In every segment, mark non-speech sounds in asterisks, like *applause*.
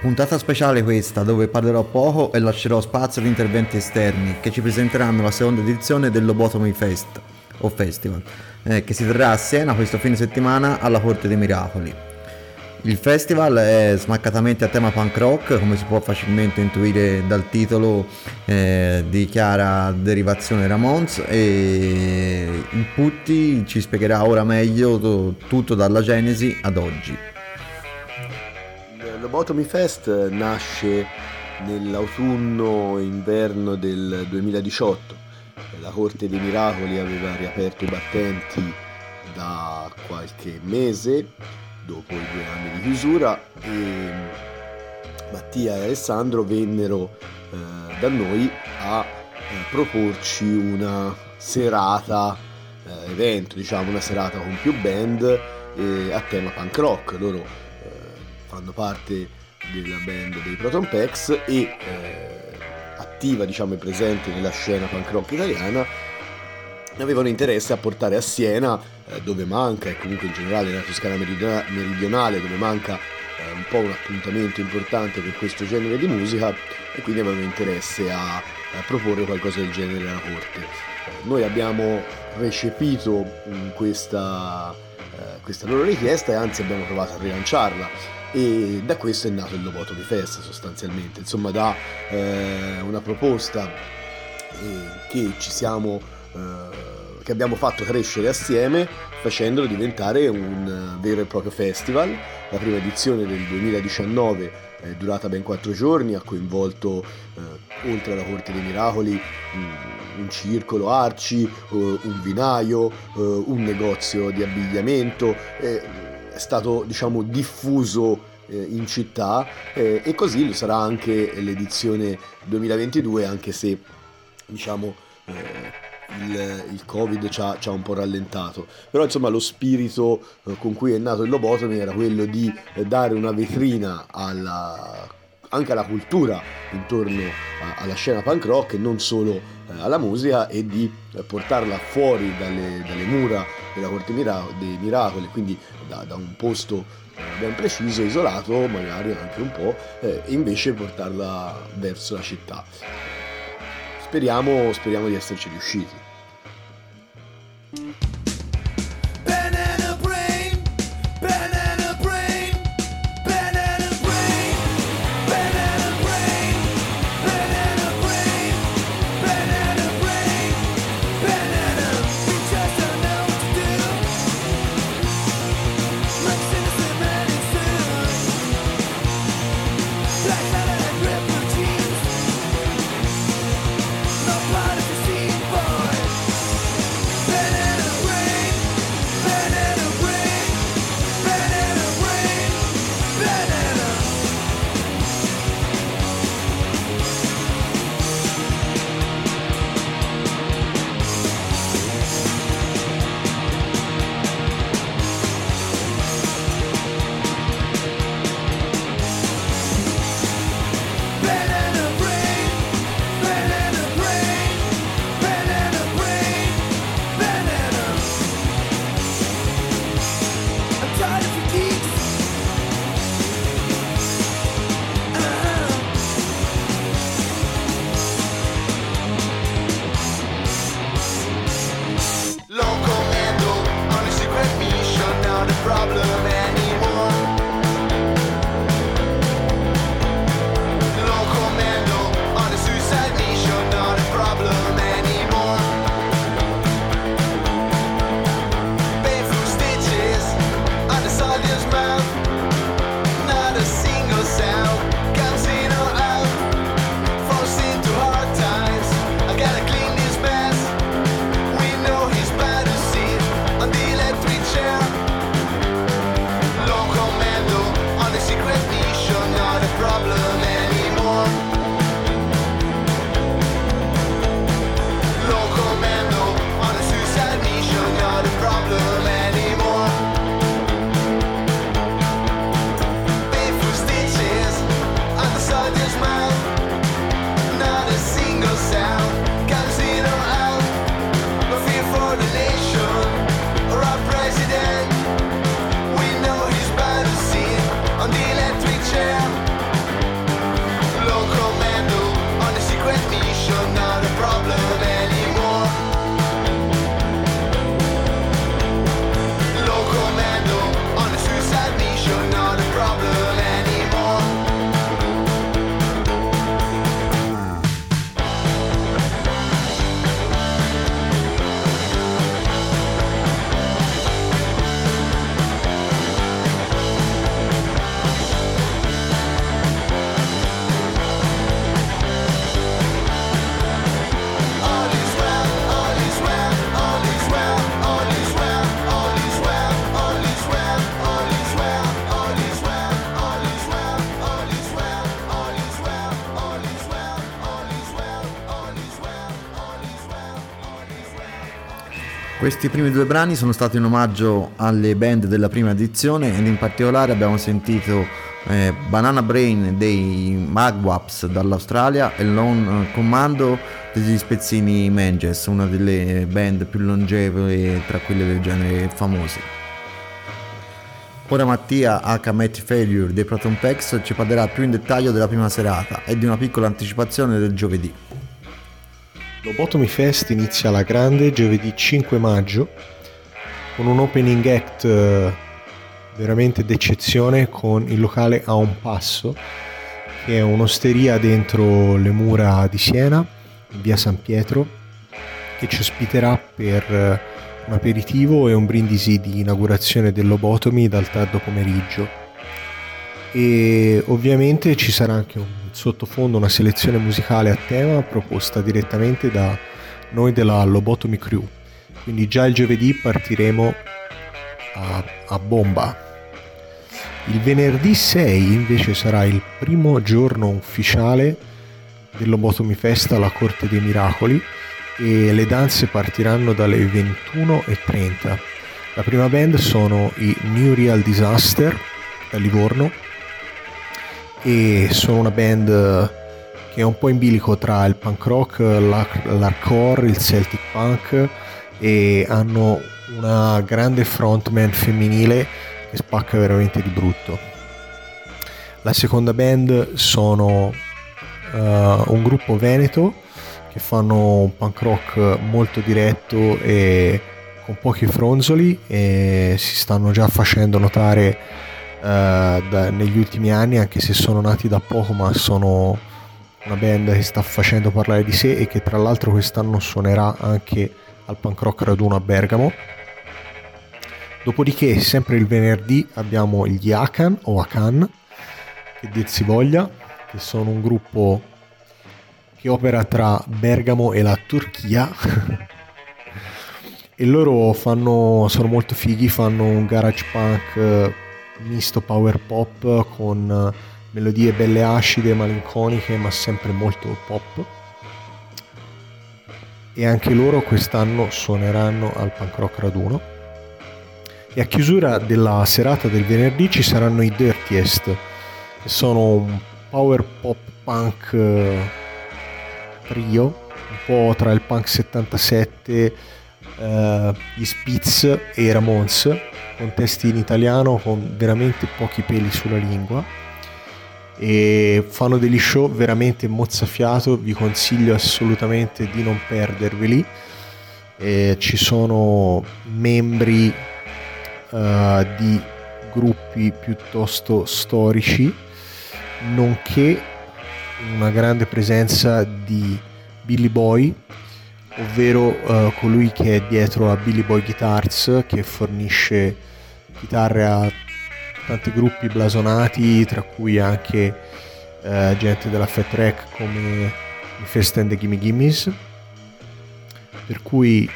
Puntata speciale questa dove parlerò poco e lascerò spazio ad interventi esterni che ci presenteranno la seconda edizione del Lobotomy Fest o Festival eh, che si terrà a Siena questo fine settimana alla Corte dei Miracoli. Il festival è smaccatamente a tema punk rock, come si può facilmente intuire dal titolo eh, di chiara derivazione Ramones e il Putti ci spiegherà ora meglio tutto dalla genesi ad oggi. Lobotomy Fest nasce nell'autunno-inverno del 2018. La Corte dei Miracoli aveva riaperto i battenti da qualche mese dopo i due anni di chiusura e Mattia e Alessandro vennero eh, da noi a eh, proporci una serata eh, evento, diciamo una serata con più band a tema punk rock. Loro fanno parte della band dei Proton Packs e eh, attiva diciamo e presente nella scena punk rock italiana avevano interesse a portare a Siena eh, dove manca e comunque in generale nella Toscana meridionale dove manca eh, un po' un appuntamento importante per questo genere di musica e quindi avevano interesse a, a proporre qualcosa del genere alla corte. Eh, noi abbiamo recepito mm, questa, eh, questa loro richiesta e anzi abbiamo provato a rilanciarla e da questo è nato il Lobotomy Fest sostanzialmente, insomma da eh, una proposta eh, che ci siamo eh, che abbiamo fatto crescere assieme facendolo diventare un vero e proprio festival. La prima edizione del 2019 è durata ben quattro giorni, ha coinvolto eh, oltre alla Corte dei Miracoli un circolo arci, eh, un vinaio, eh, un negozio di abbigliamento è stato diciamo diffuso eh, in città eh, e così lo sarà anche l'edizione 2022 anche se diciamo eh, il, il, covid ci ha, ci ha, un po' rallentato. Però insomma lo spirito con cui è nato il Lobotomy era quello di dare una vetrina alla anche alla cultura intorno alla scena punk rock e non solo alla musica e di portarla fuori dalle, dalle mura della Corte dei Miracoli, quindi da, da un posto ben preciso, isolato, magari anche un po', eh, e invece portarla verso la città. Speriamo, speriamo di esserci riusciti. Questi primi due brani sono stati in omaggio alle band della prima edizione ed in particolare abbiamo sentito eh, Banana Brain dei Magwaps dall'Australia e Lone Commando degli Spezzini Manges, una delle band più longeve tra quelle del genere famosi. Ora Mattia H. Matty Failure dei Proton Packs ci parlerà più in dettaglio della prima serata e di una piccola anticipazione del giovedì. Lobotomy Fest inizia alla grande giovedì 5 maggio con un opening act eh, veramente d'eccezione con il locale a un passo che è un'osteria dentro le mura di Siena in via San Pietro che ci ospiterà per eh, un aperitivo e un brindisi di inaugurazione del Lobotomy dal tardo pomeriggio. E ovviamente ci sarà anche un sottofondo una selezione musicale a tema proposta direttamente da noi della Lobotomy Crew. Quindi già il giovedì partiremo a, a bomba. Il venerdì 6 invece sarà il primo giorno ufficiale del Lobotomy Fest alla Corte dei Miracoli e le danze partiranno dalle 21.30. La prima band sono i New Real Disaster da Livorno e sono una band che è un po' in bilico tra il punk rock, l'hardcore, il celtic punk e hanno una grande frontman femminile che spacca veramente di brutto. La seconda band sono uh, un gruppo veneto che fanno un punk rock molto diretto e con pochi fronzoli e si stanno già facendo notare uh, da, negli ultimi anni, anche se sono nati da poco, ma sono una band che sta facendo parlare di sé e che tra l'altro quest'anno suonerà anche al Punk Rock Raduno a Bergamo. Dopodiché, sempre il venerdì, abbiamo gli Akan o Akan, che dir si voglia, che sono un gruppo che opera tra Bergamo e la Turchia. *laughs* e loro fanno, sono molto fighi, fanno un garage punk misto power pop con eh, melodie belle acide, malinconiche, ma sempre molto pop. E anche loro quest'anno suoneranno al Punk Rock Raduno. E a chiusura della serata del venerdì ci saranno i Dirtiest, che sono un power pop punk eh, trio, un po' tra il punk 77 uh, gli Spitz e i Ramones con testi in italiano con veramente pochi peli sulla lingua. E fanno degli show veramente mozzafiato vi consiglio assolutamente di non perderveli. E ci sono membri uh, di gruppi piuttosto storici nonché una grande presenza di Billy Boy ovvero uh, colui che è dietro a Billy Boy Guitars che fornisce chitarre a tanti gruppi blasonati tra cui anche uh, gente della Fat Track come i Fest and the Gimme Gimmes. Per cui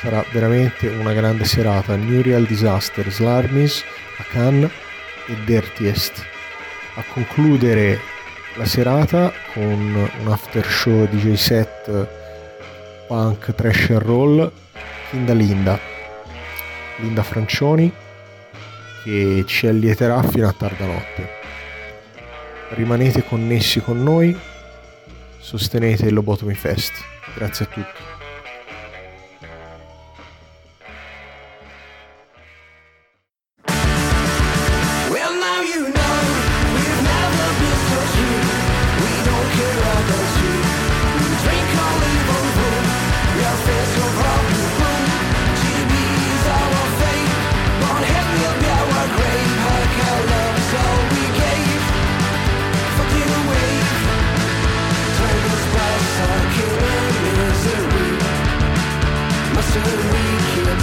sarà veramente una grande serata. New Real Disaster, Slarmis, Akan e Dirtiest a concludere la serata con un after show DJ set punk trash and roll fin da Linda, Linda Francioni, che ci allieterà fino a tarda notte. Rimanete connessi con noi, sostenete il Lobotomy Fest. Grazie a tutti.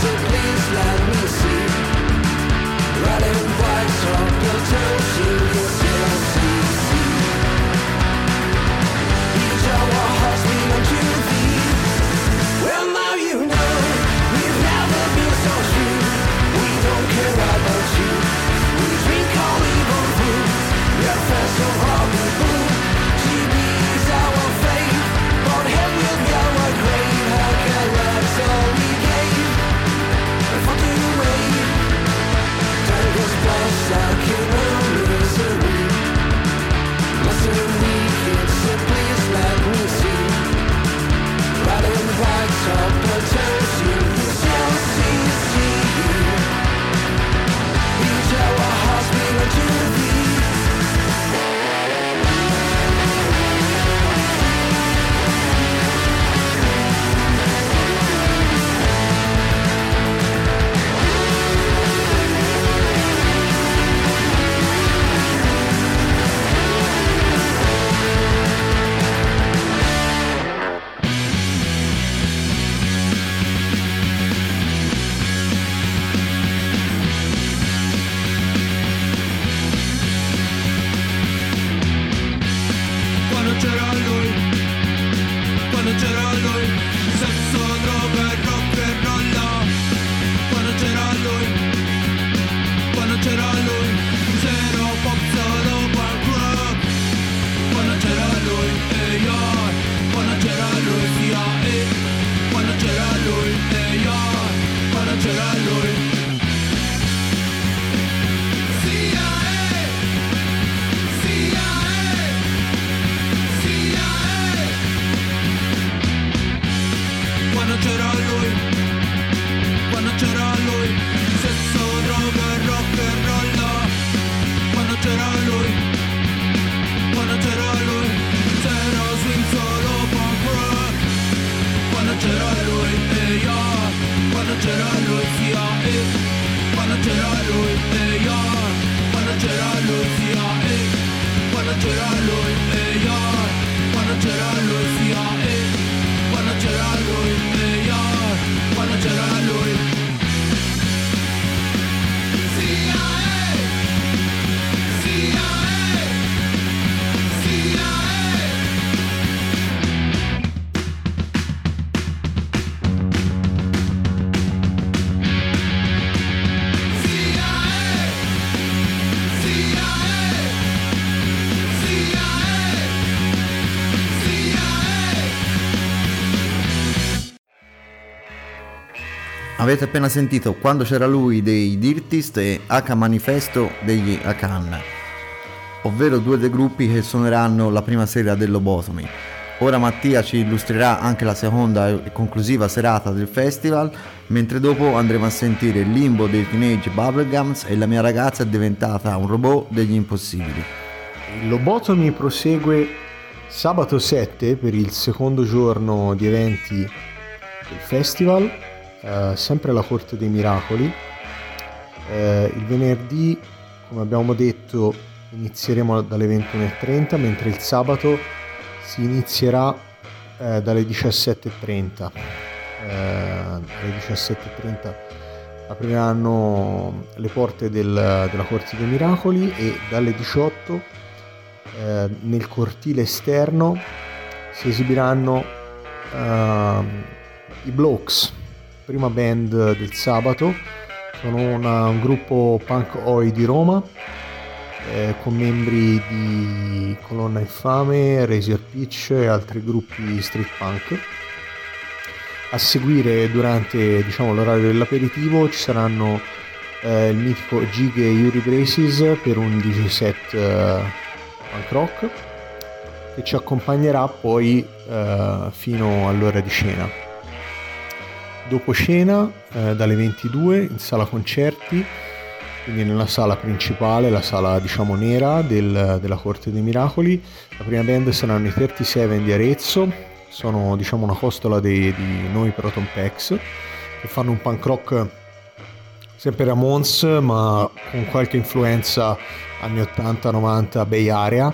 so please let me see. Running wild. return you. Buonasera Luis, ella Buonasera Luis, ya Avete appena sentito quando c'era lui dei Dirtist e H Manifesto degli Akan, ovvero due dei gruppi che suoneranno la prima sera dell'Obotomy. Ora Mattia ci illustrerà anche la seconda e conclusiva serata del festival, mentre dopo andremo a sentire il limbo dei Teenage Bubblegums e la mia ragazza è diventata un robot degli impossibili. Il Lobotomy prosegue sabato 7 per il secondo giorno di eventi del festival eh, sempre la Corte dei Miracoli. Eh, il venerdì, come abbiamo detto, inizieremo dalle 21.30, mentre il sabato si inizierà eh, dalle 17.30. Eh, alle 17.30 apriranno le porte del, della Corte dei Miracoli e dalle 18 eh, nel cortile esterno si esibiranno uh, i blocks prima band del sabato. Sono una, un gruppo punk oi di Roma eh, con membri di Colonna Infame, Razor Pitch e altri gruppi street punk. A seguire durante diciamo, l'orario dell'aperitivo ci saranno eh, il mitico Gig e Yuri Braces per un DJ set eh, punk rock che ci accompagnerà poi eh, fino all'ora di cena dopo cena eh, dalle 22 in sala concerti quindi nella sala principale, la sala diciamo nera del, della Corte dei Miracoli. La prima band saranno i 37 di Arezzo, sono diciamo una costola di, di noi Proton Packs, che fanno un punk rock sempre Ramones, ma con qualche influenza anni 80-90 Bay Area,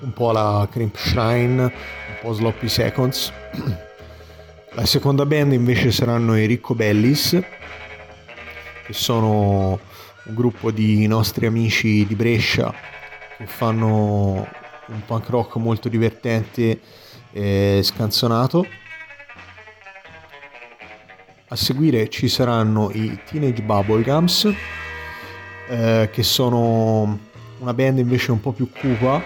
un po' la Crimp Shrine, un po' Sloppy Seconds. La seconda band invece saranno i Ricco Bellis, che sono un gruppo di nostri amici di Brescia che fanno un punk rock molto divertente e scanzonato. A seguire ci saranno i Teenage Bubblegums, eh, che sono una band invece un po' più cupa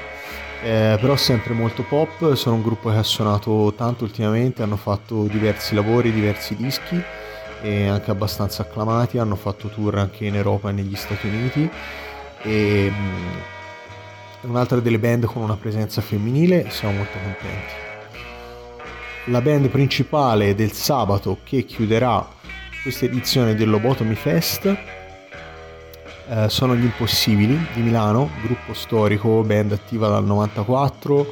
eh, però sempre molto pop, sono un gruppo che ha suonato tanto ultimamente, hanno fatto diversi lavori, diversi dischi e anche abbastanza acclamati, hanno fatto tour anche in Europa e negli Stati Uniti e mm, un'altra delle band con una presenza femminile, siamo molto contenti. La band principale del sabato che chiuderà questa edizione del Lobotomy Fest eh, sono gli Impossibili di Milano, gruppo storico, band attiva dal 94,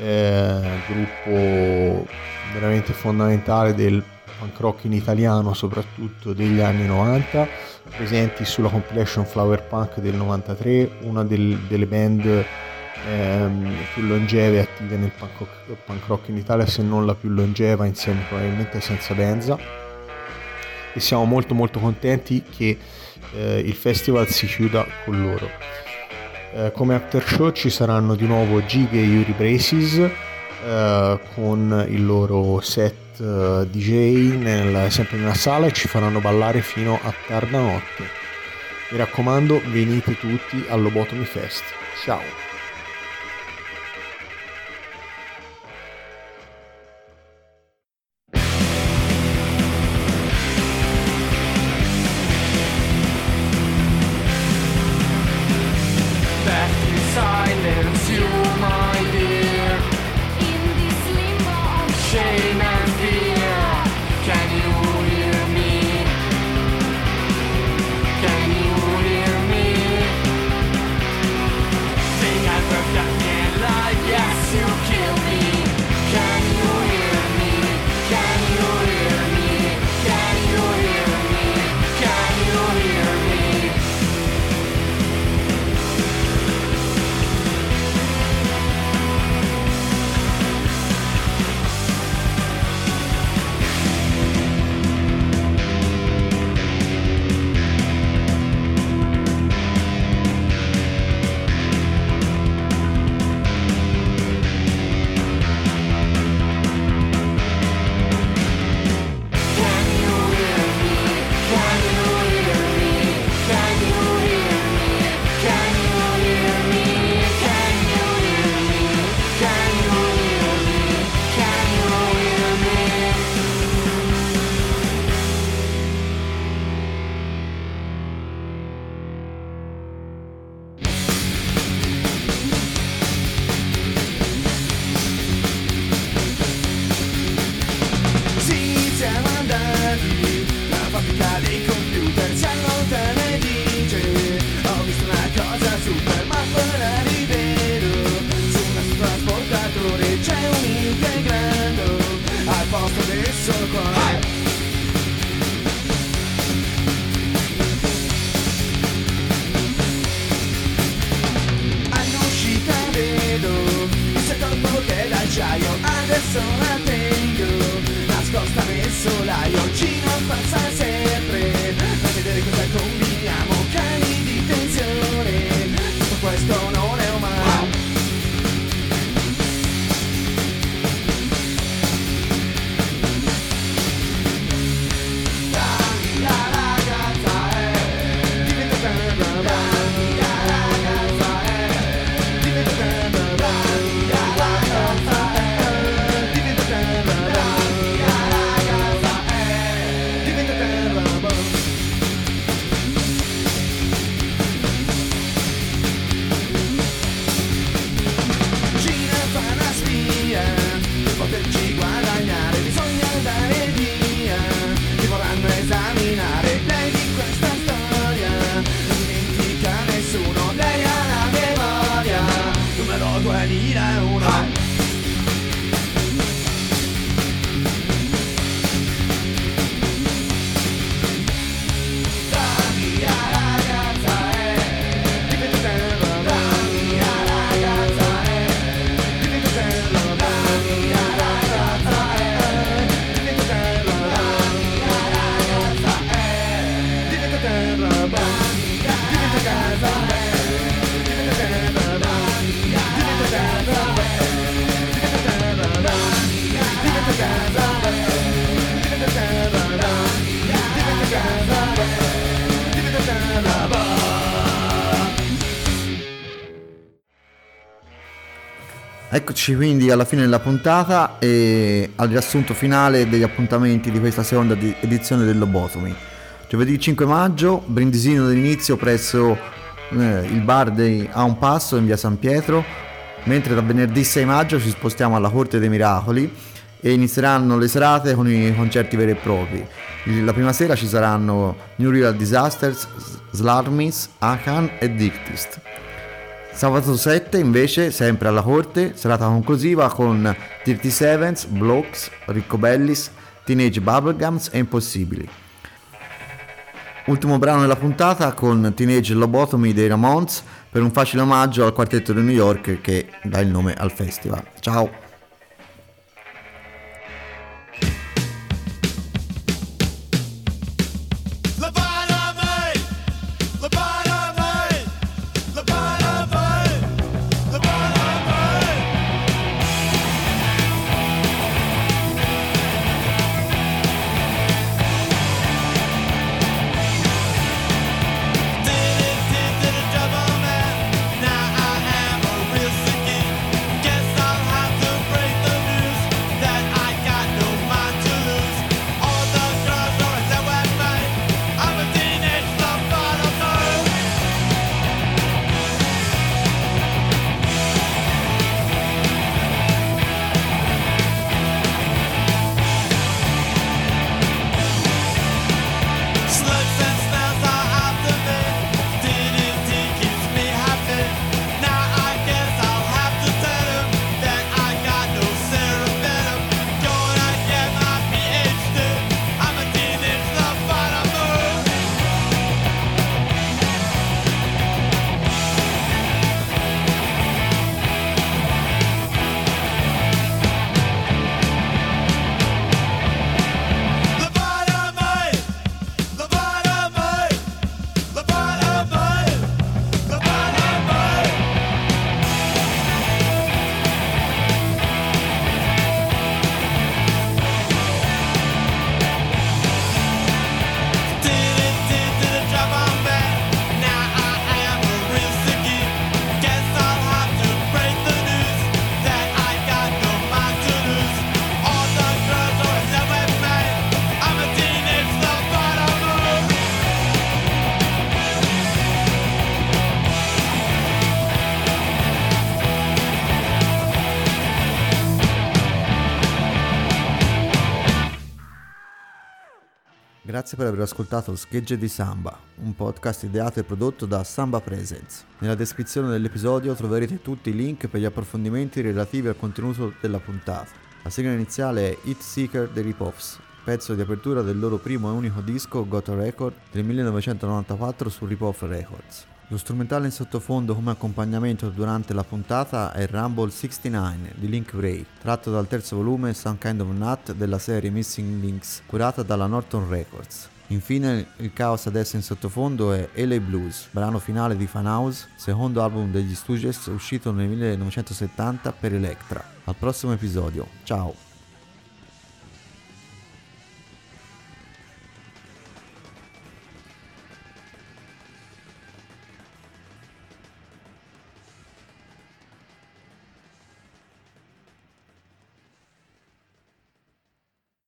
eh, gruppo veramente fondamentale del punk rock in italiano, soprattutto degli anni 90, presenti sulla compilation Flower Punk del 93, una del, delle band ehm, più longeve attive nel punk rock, punk rock in Italia, se non la più longeva, insieme probabilmente senza Benza. E siamo molto molto contenti che eh, il festival si chiuda con loro. Eh, come after show ci saranno di nuovo Gig e Yuri Braces uh, con il loro set uh, DJ nel, sempre nella sala e ci faranno ballare fino a tarda notte. Mi raccomando, venite tutti al Lobotomy Fest. Ciao! Eccoci quindi alla fine della puntata e al riassunto finale degli appuntamenti di questa seconda edizione del Lobotomy. Giovedì 5 maggio, brindisino dell'inizio presso eh, il bar di A un Passo in via San Pietro, mentre da venerdì 6 maggio ci spostiamo alla Corte dei Miracoli e inizieranno le serate con i concerti veri e propri. La prima sera ci saranno New Real Disasters, Slarmis, Akan e Dictist. Sabato 7 invece, sempre alla corte, serata conclusiva con Dirty Sevens, Blocks, Riccobellis, Teenage Bubblegums e Impossibili. Ultimo brano della puntata con Teenage Lobotomy dei Ramones per un facile omaggio al quartetto di New York che dà il nome al festival. Ciao! Grazie per aver ascoltato Schegge di Samba, un podcast ideato e prodotto da Samba Presents. Nella descrizione dell'episodio troverete tutti i link per gli approfondimenti relativi al contenuto della puntata. La sigla iniziale è Hit Seeker dei Ripoffs, pezzo di apertura del loro primo e unico disco Got a Record del 1994 su Ripoff Records. Lo strumentale in sottofondo come accompagnamento durante la puntata è Rumble 69 di Link Ray, tratto dal terzo volume Some Kind of Nut della serie Missing Links, curata dalla Norton Records. Infine il caos adesso in sottofondo è LA Blues, brano finale di Fan House, secondo album degli Stooges uscito nel 1970 per Electra. Al prossimo episodio, ciao!